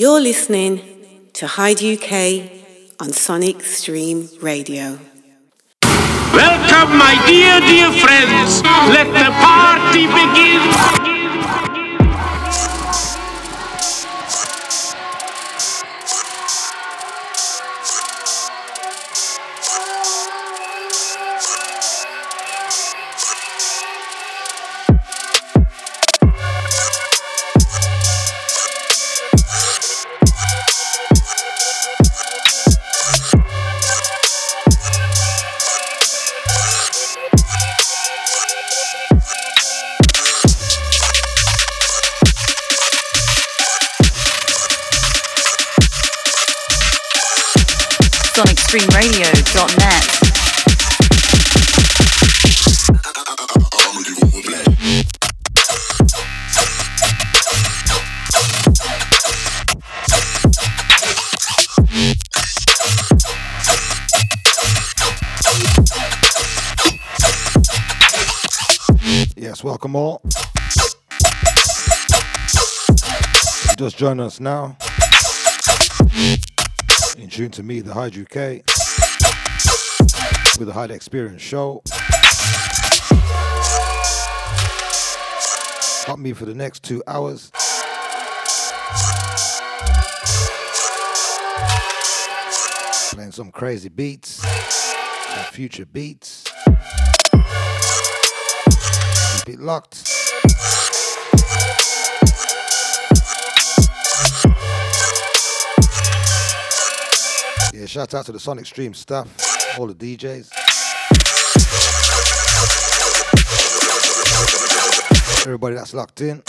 You're listening to Hyde UK on Sonic Stream Radio. Welcome, my dear, dear friends. Let the party begin. Join us now in tune to me, the Hyde UK, with the Hyde Experience Show. Got me for the next two hours. Playing some crazy beats, some future beats. Keep it locked. Yeah, shout out to the Sonic Stream staff, all the DJs. Everybody that's locked in.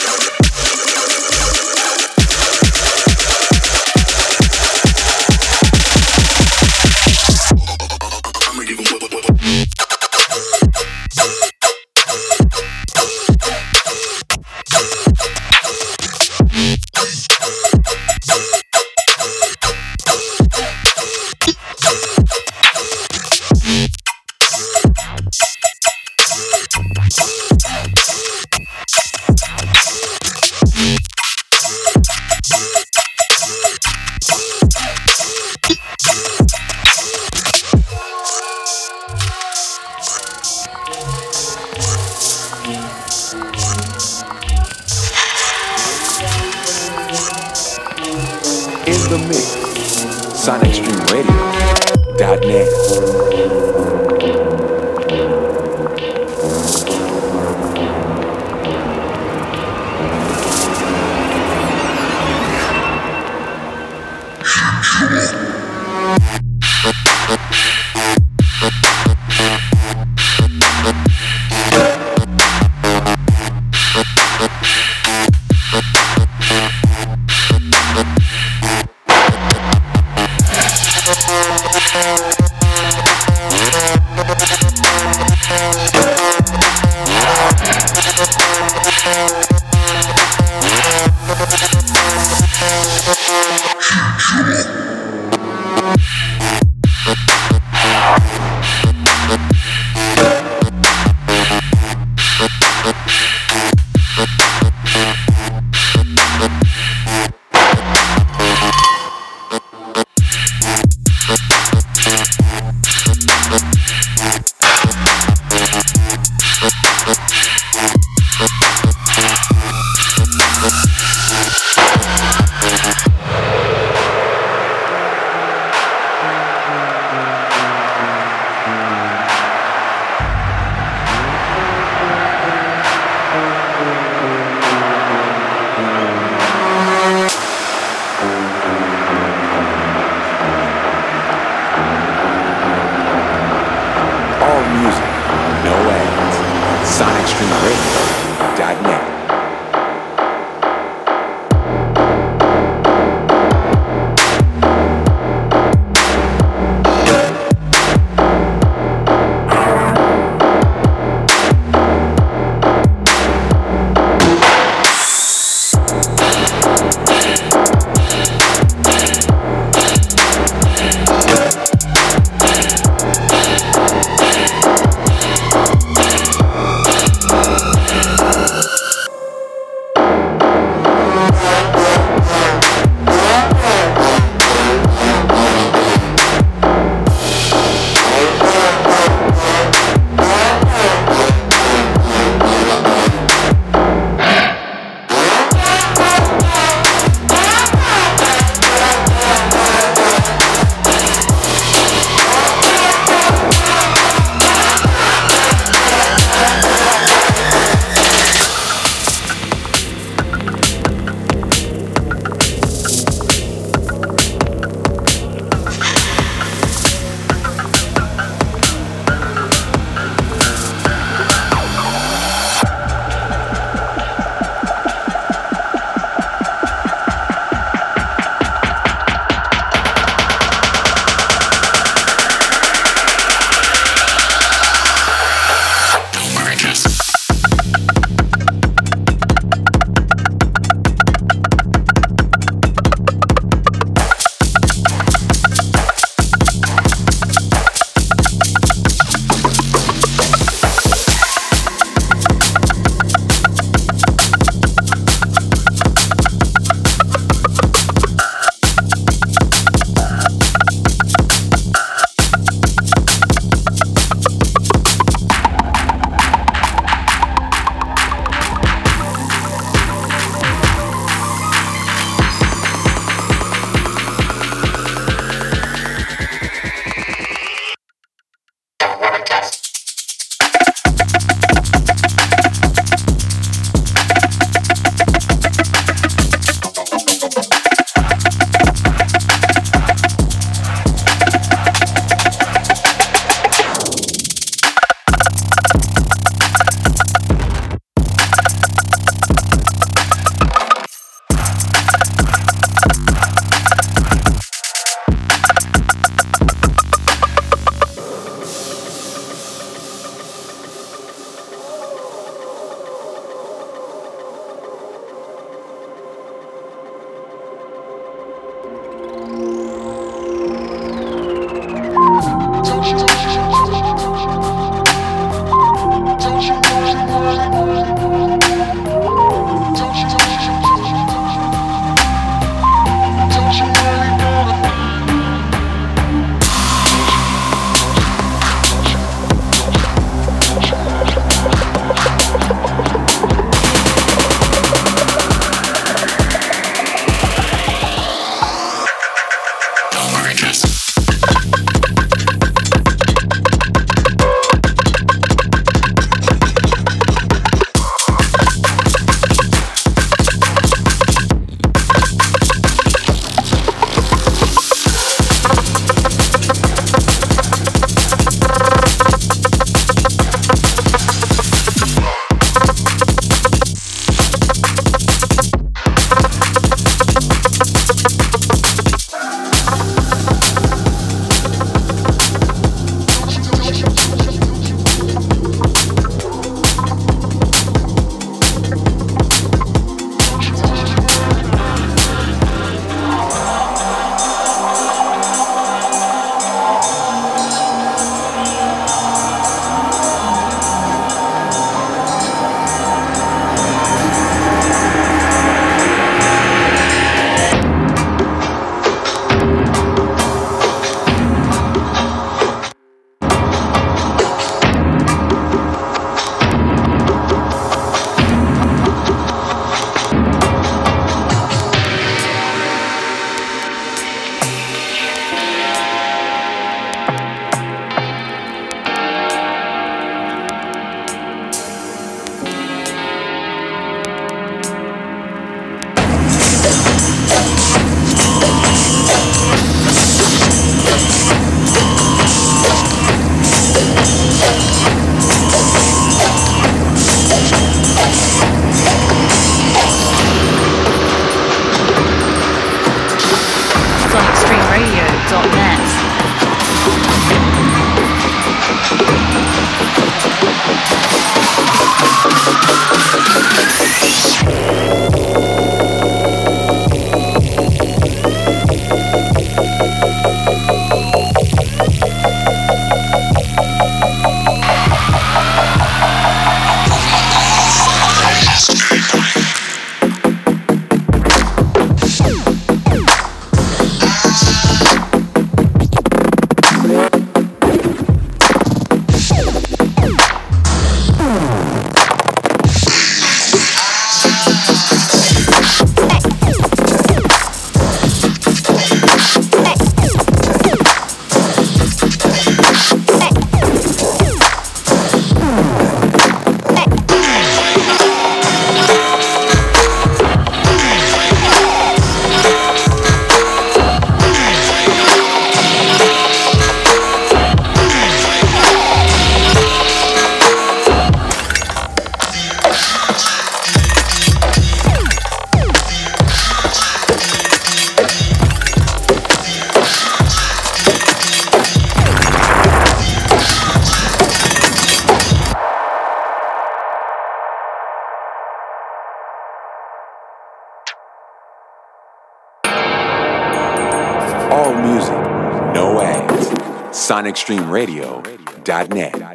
sonicstreamradio.net.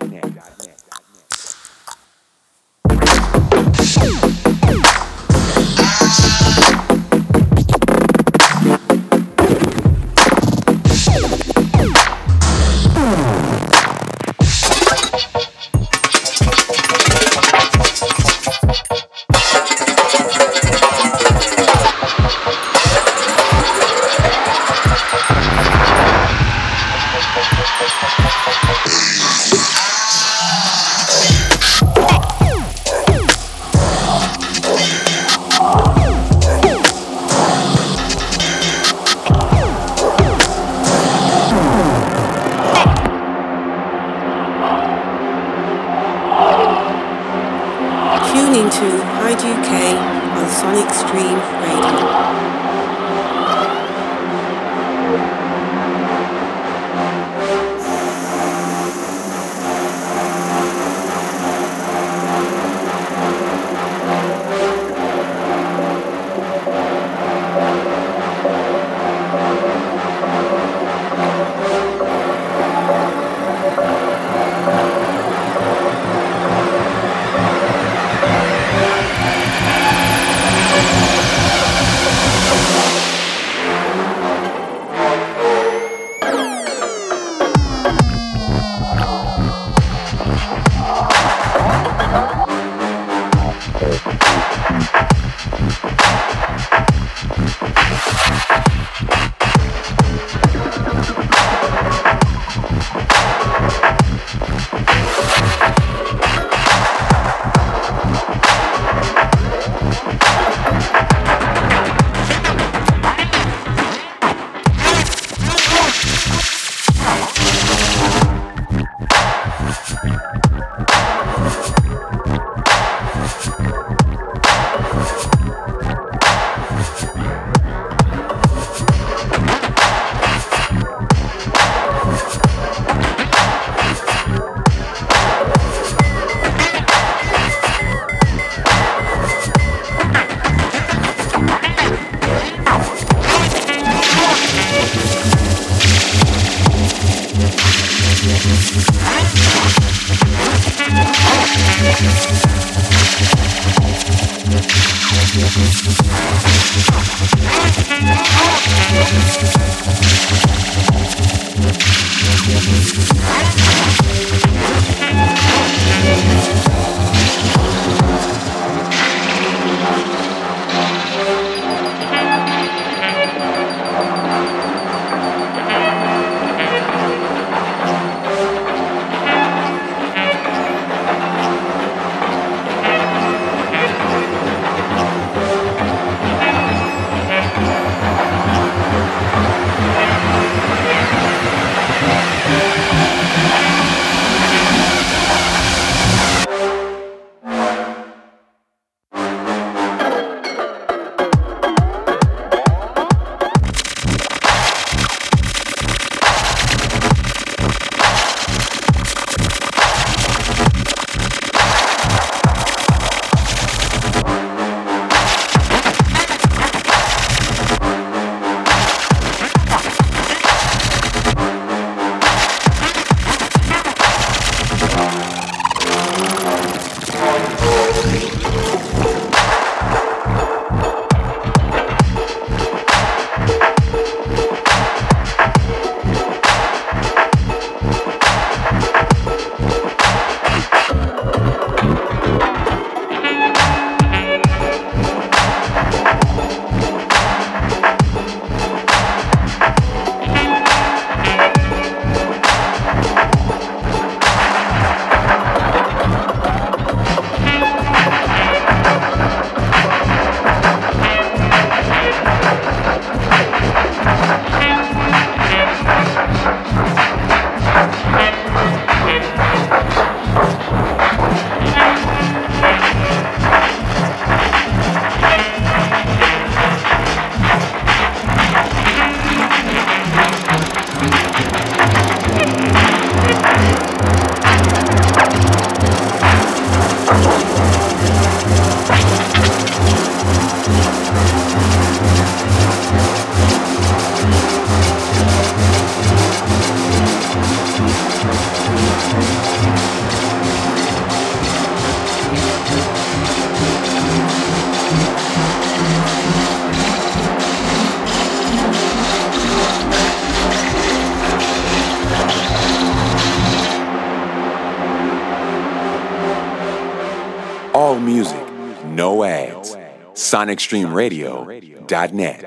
SonicStreamRadio.net.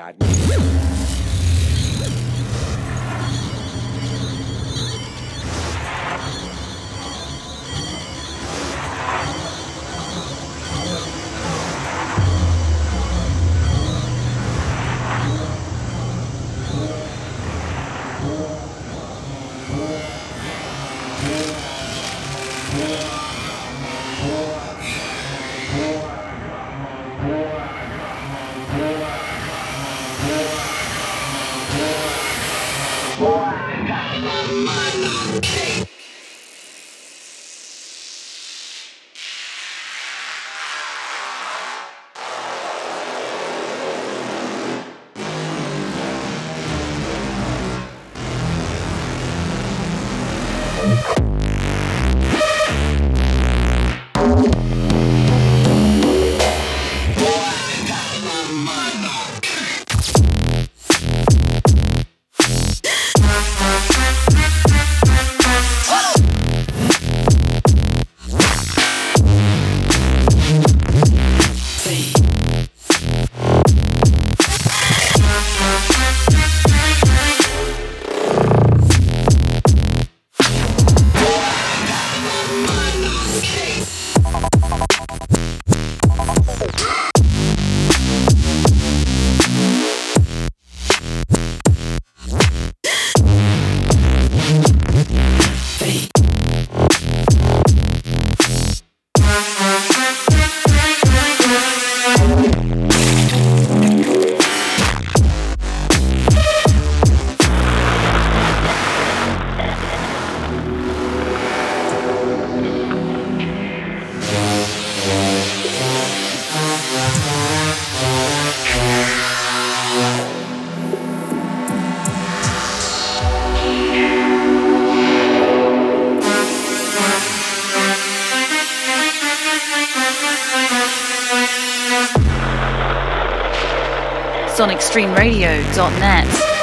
sonicstreamradio.net. the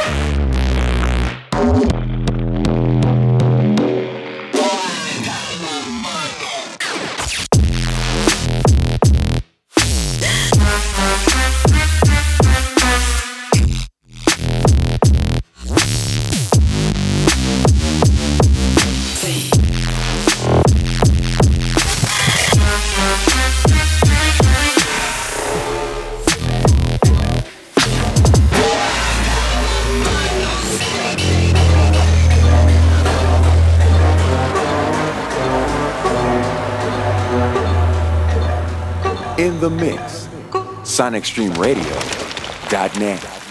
SonicStreamRadio.net.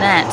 net.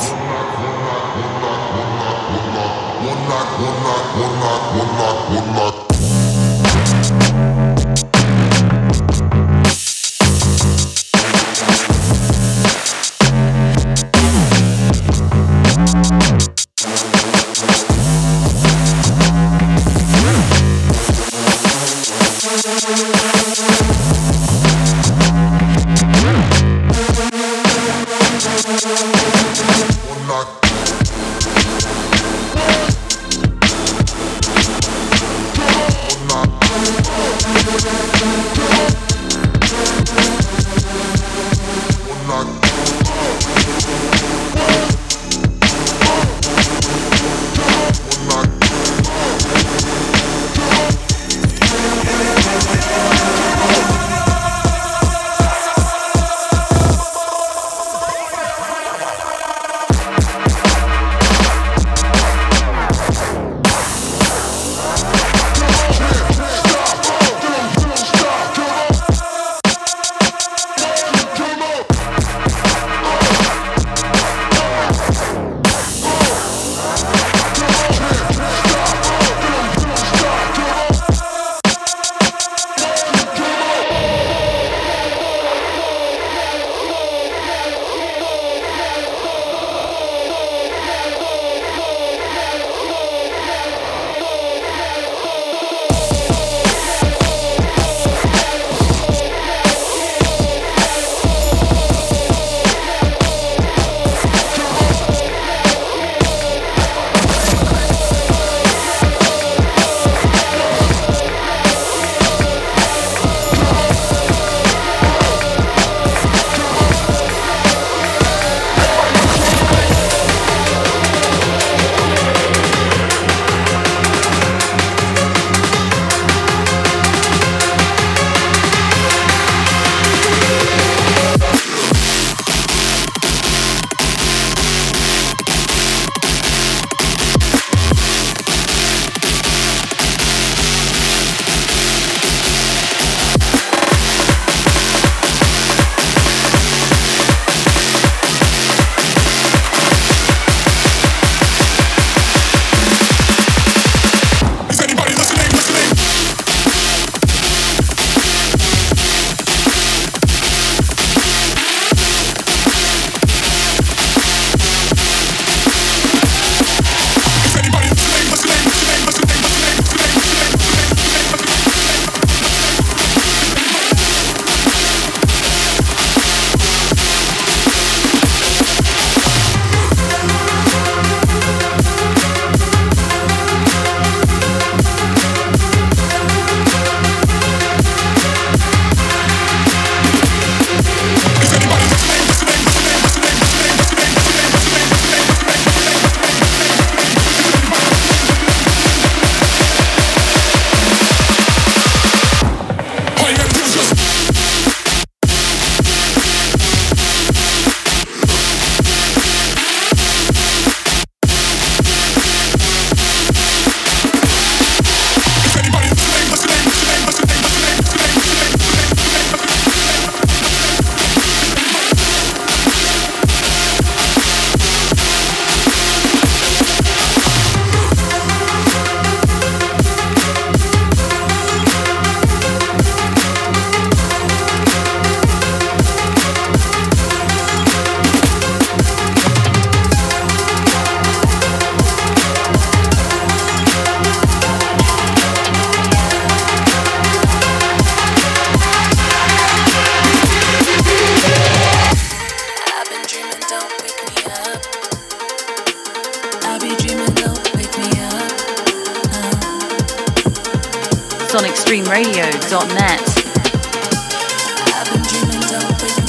sonicstreamradio.net.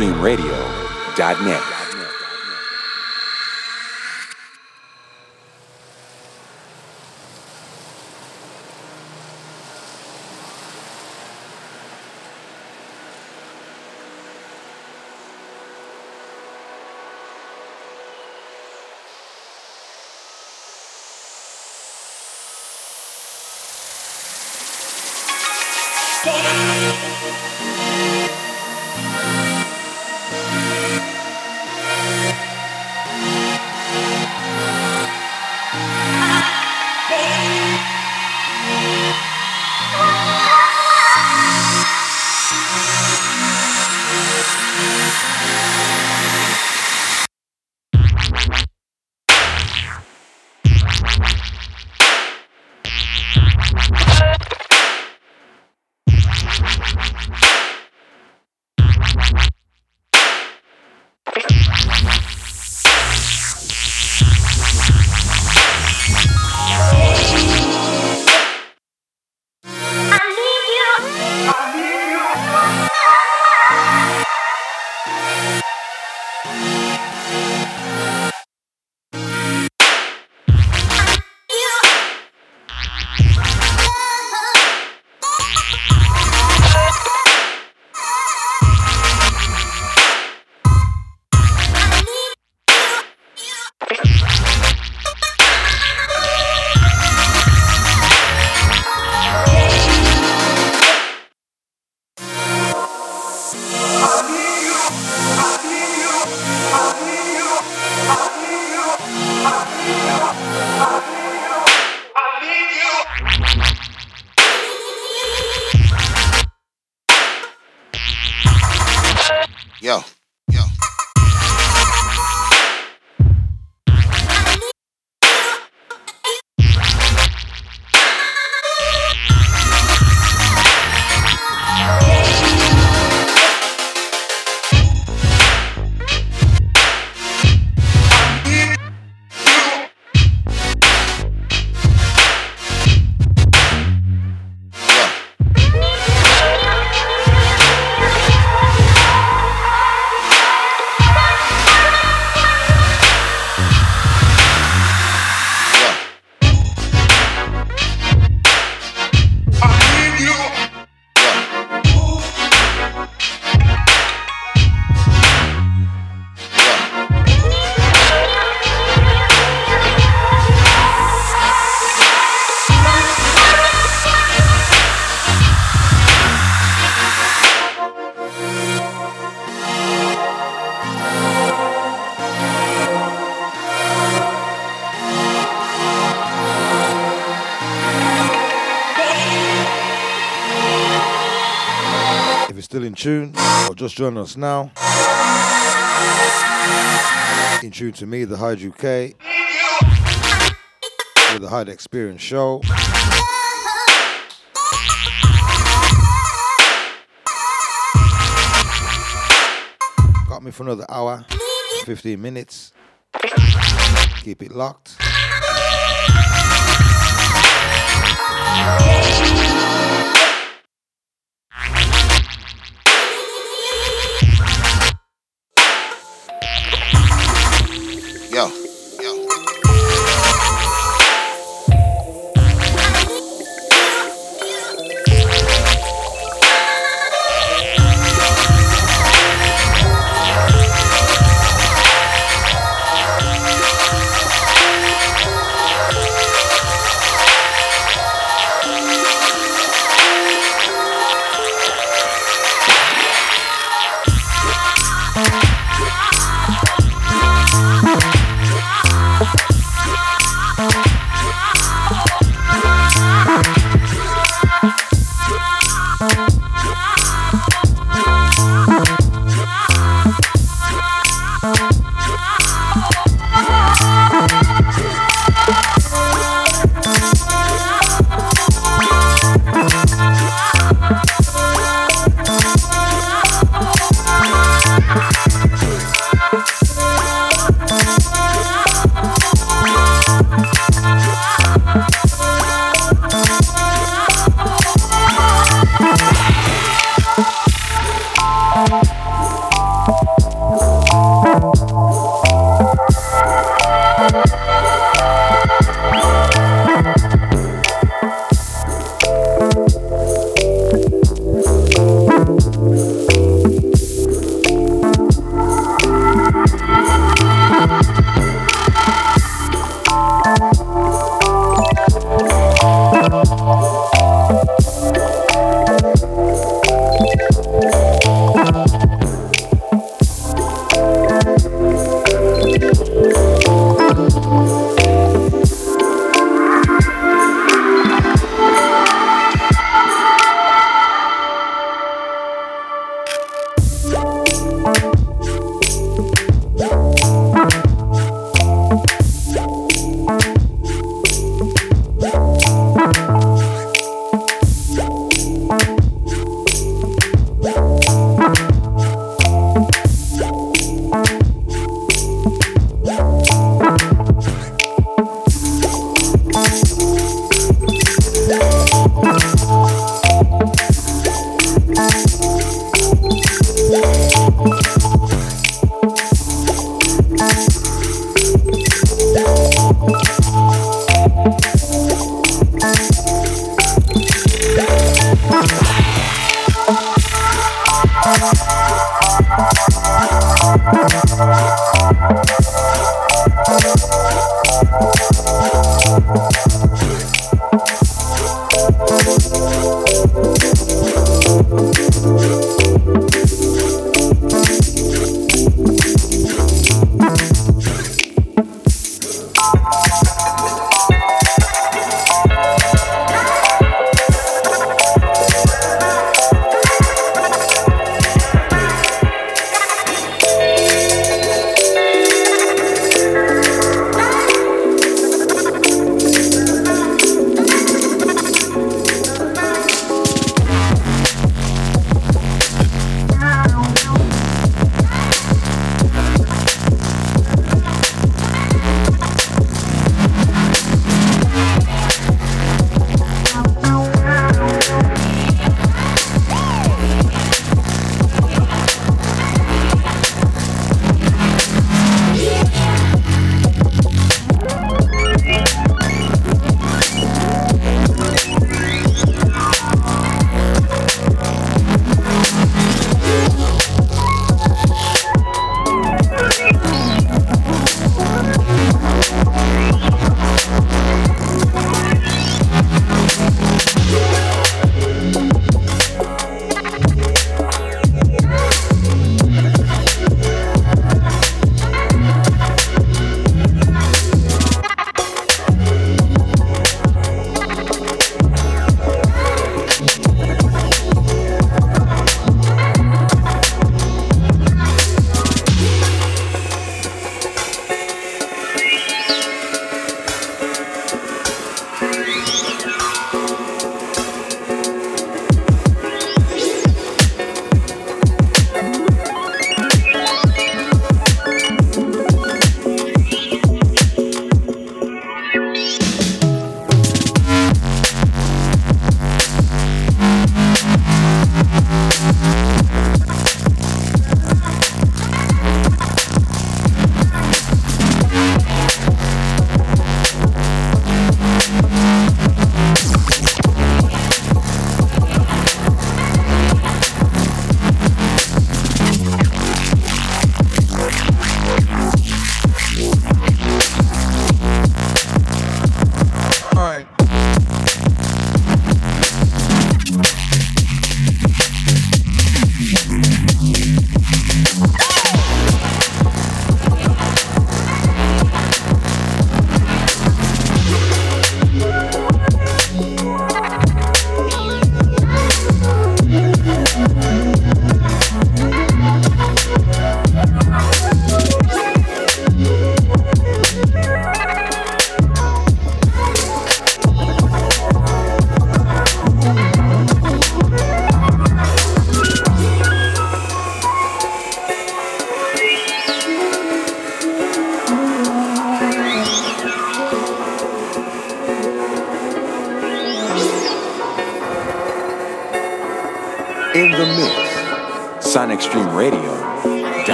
sonicstreamradio.net. sonicstreamradio.net. just joining us now, in tune to me, the Hyde UK, with the Hyde Experience Show. Got me for another hour, 15 minutes. Keep it locked.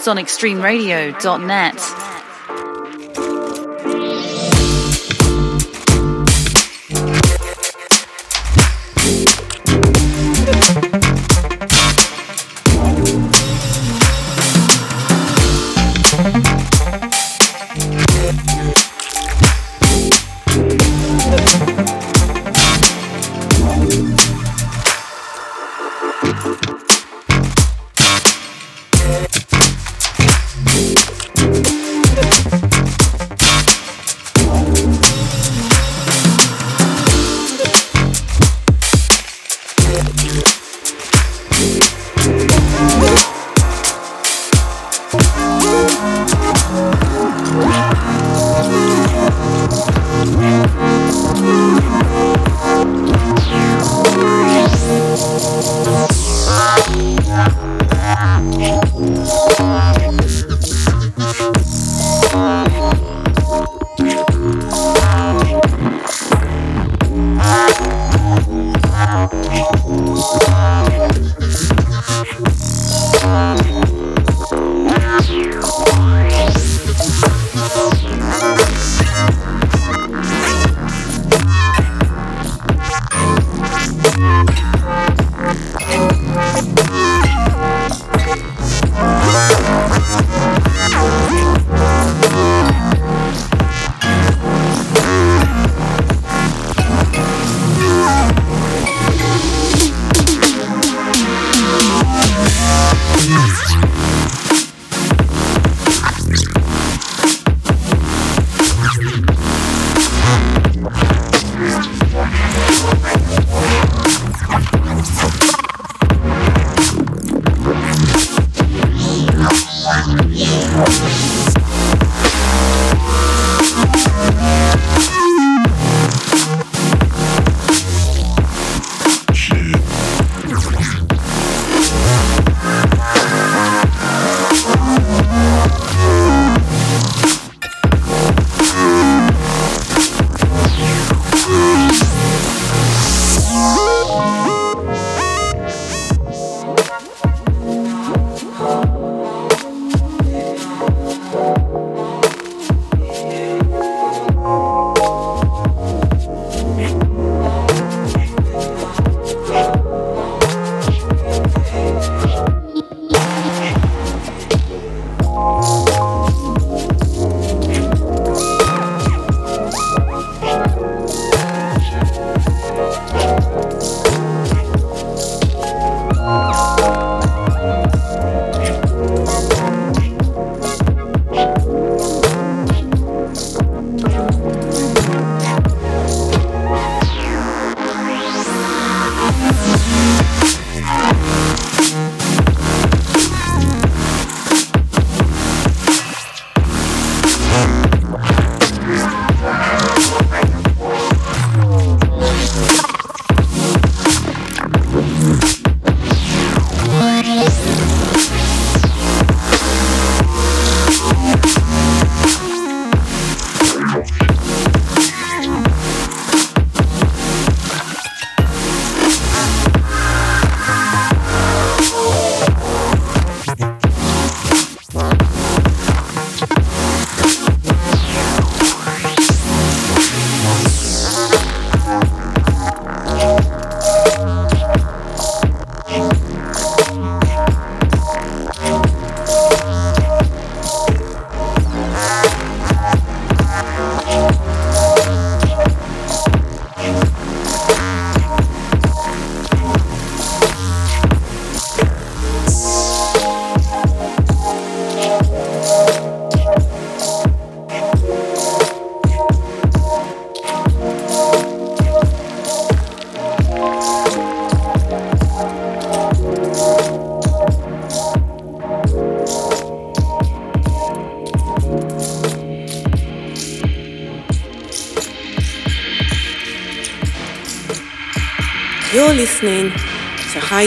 sonicstreamradio.net.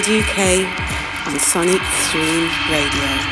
to UK on Sonic Stream Radio.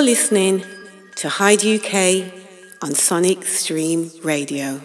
You're listening to Hyde UK on Sonic Stream Radio.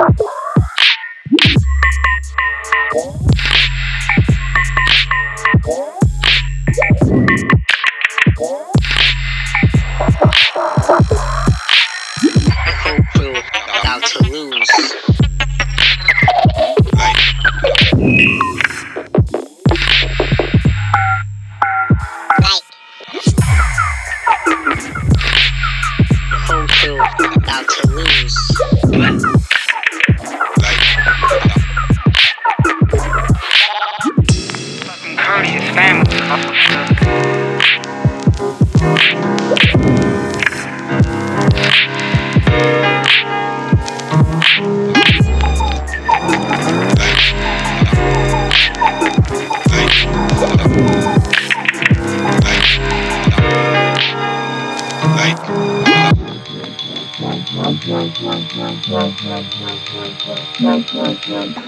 Yeah. Let's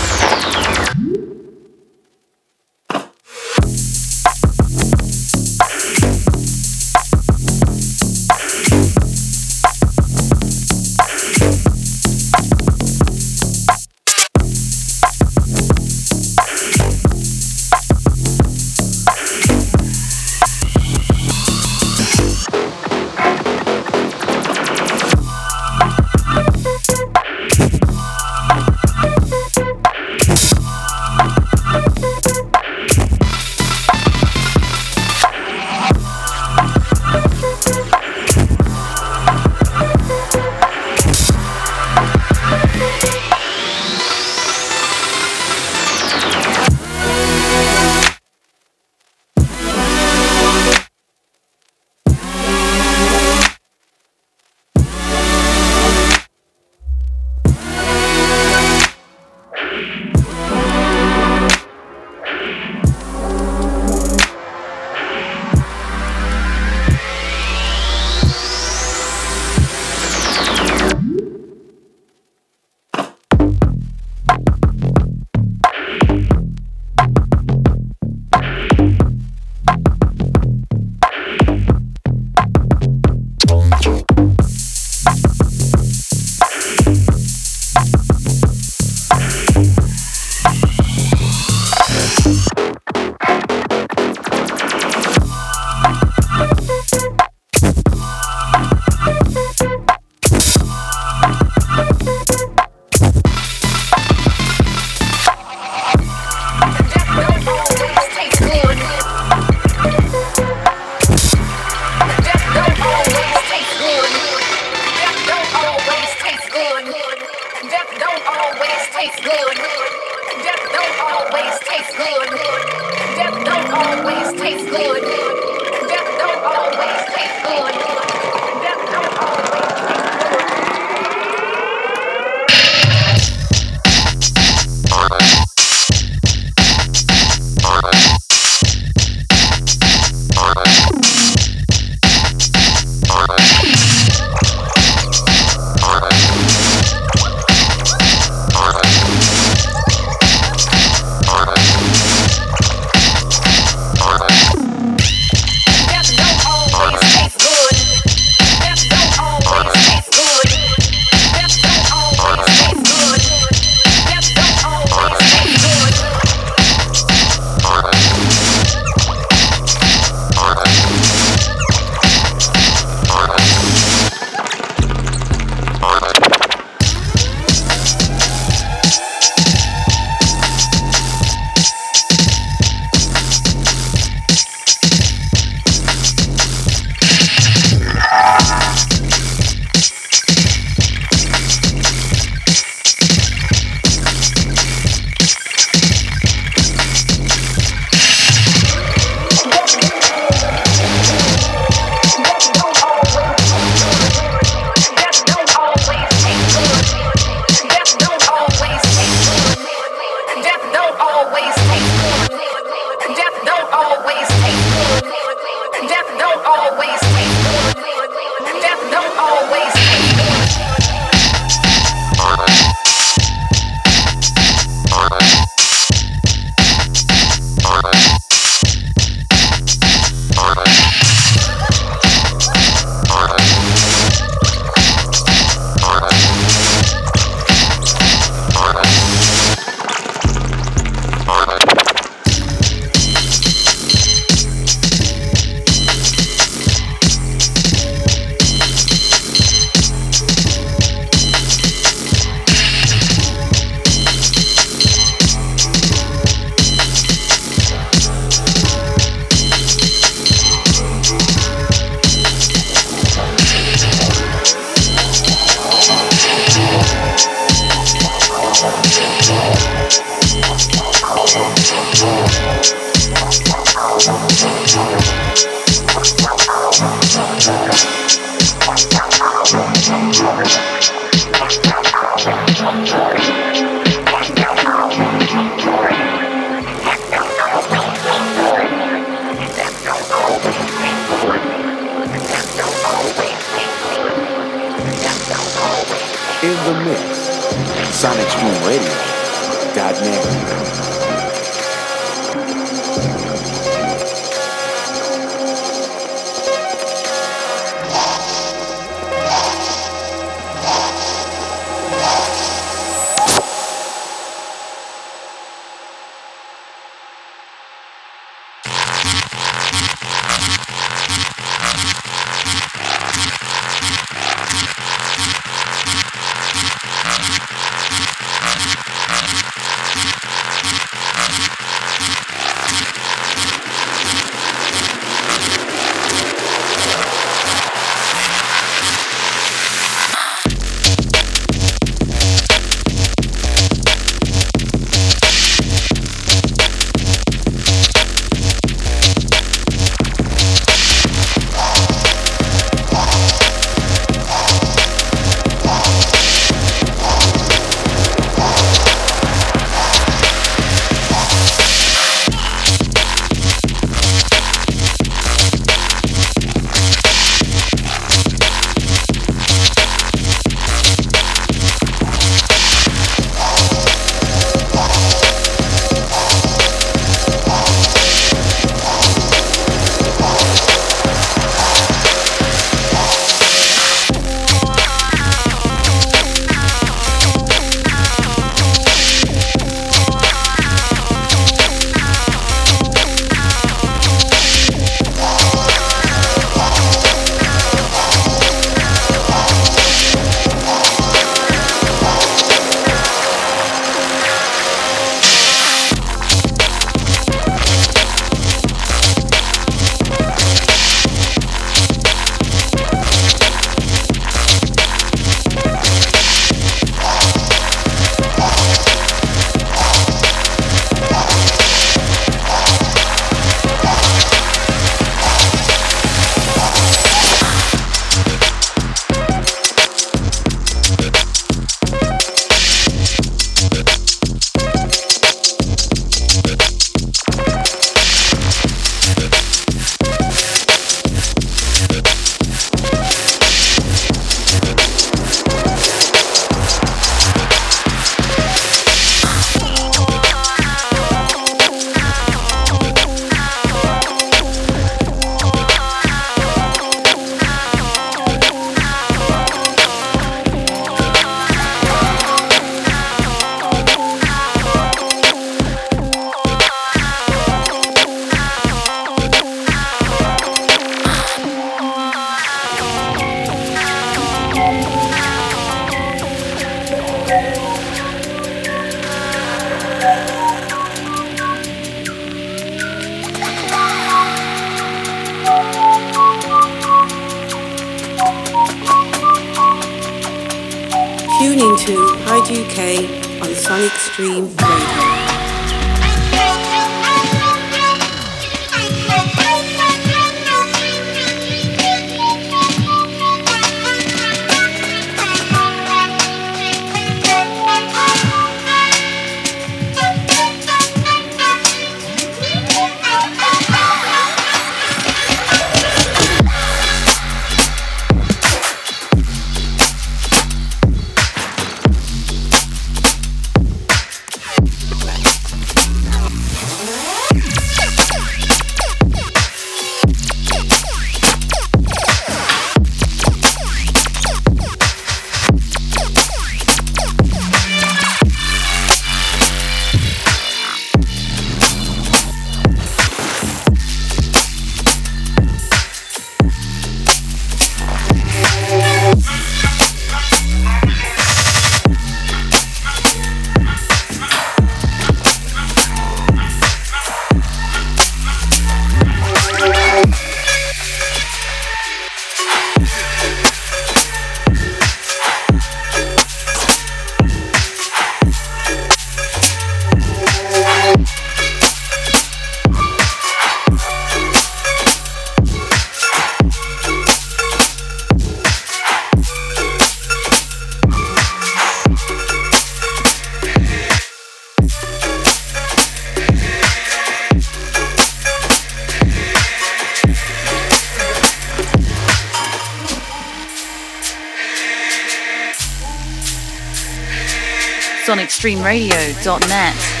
sonicstreamradio.net. Hyde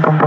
boom, boom.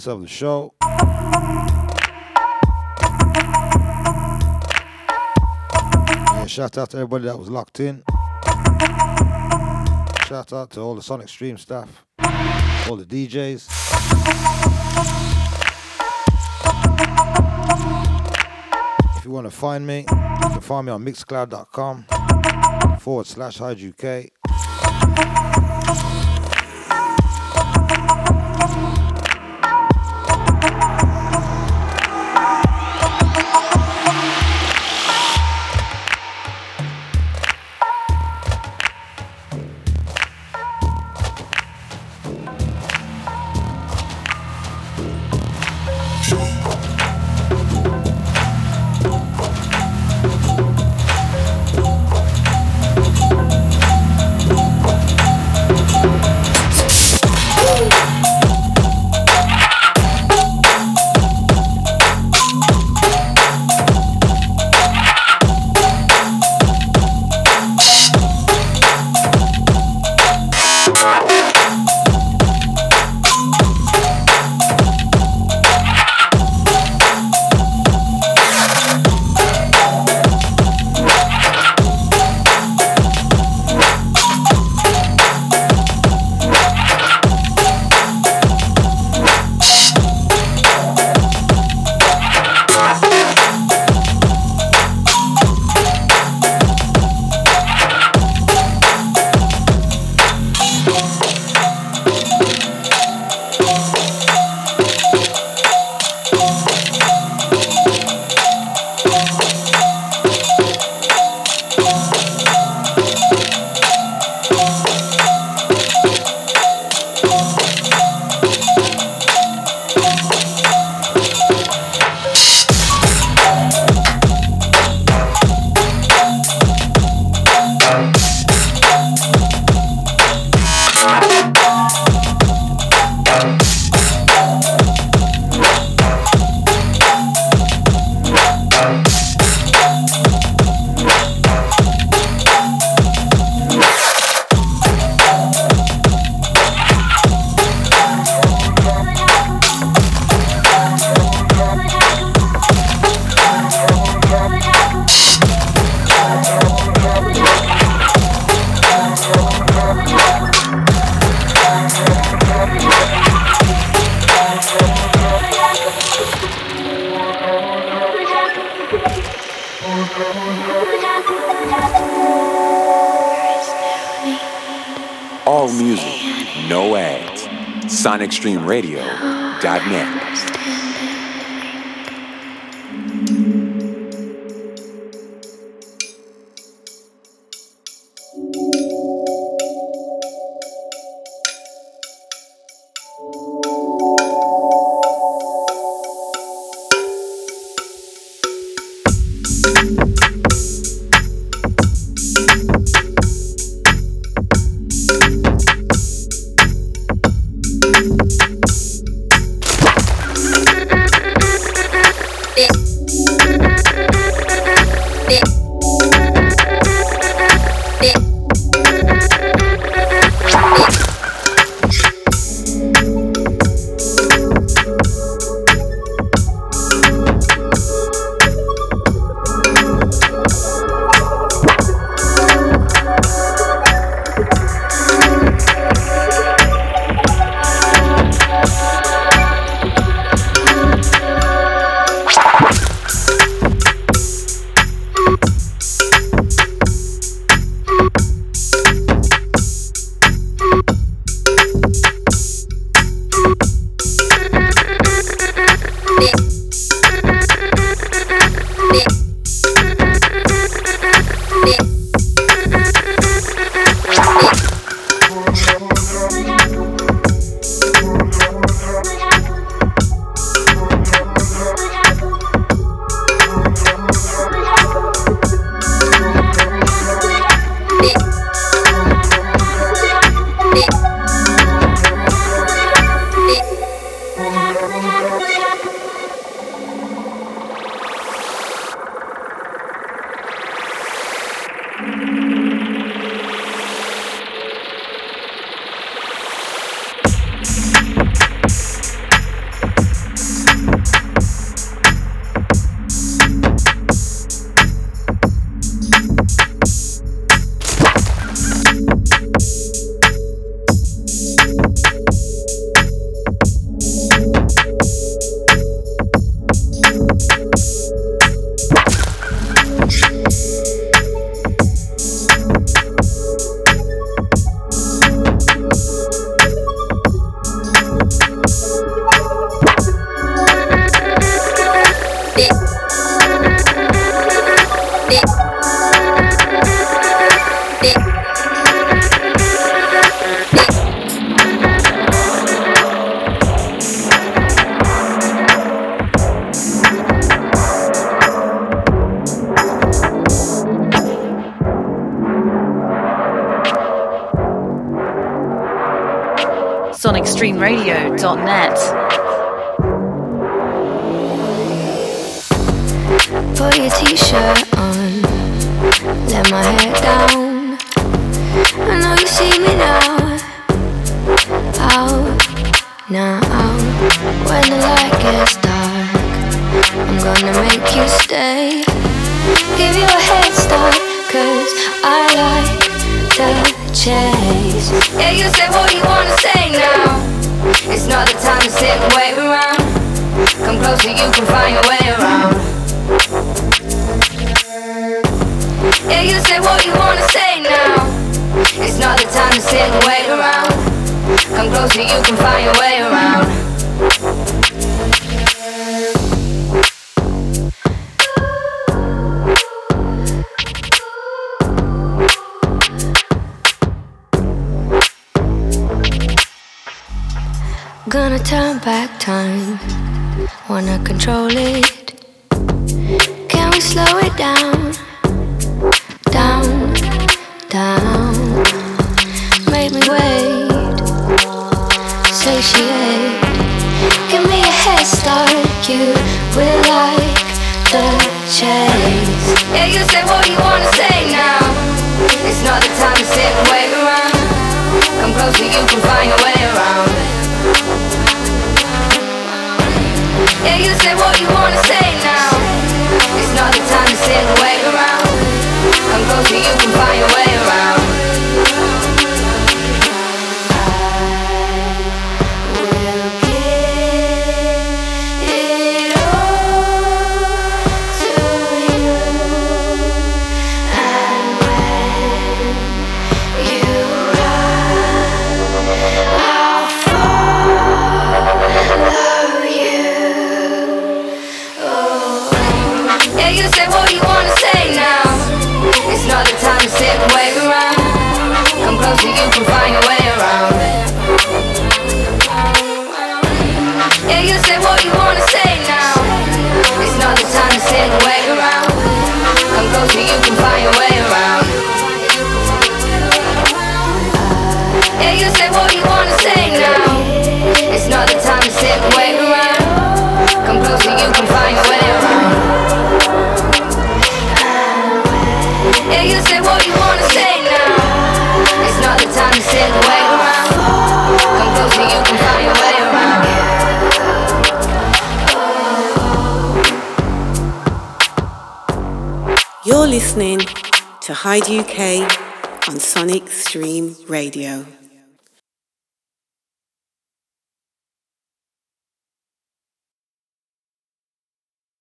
Minutes of the show. Yeah, shout out to everybody that was locked in. Shout out to all the Sonic Stream staff, all the DJs. If you want to find me, you can find me on mixcloud.com forward slash Hyde UK. sonicstreamradio.net.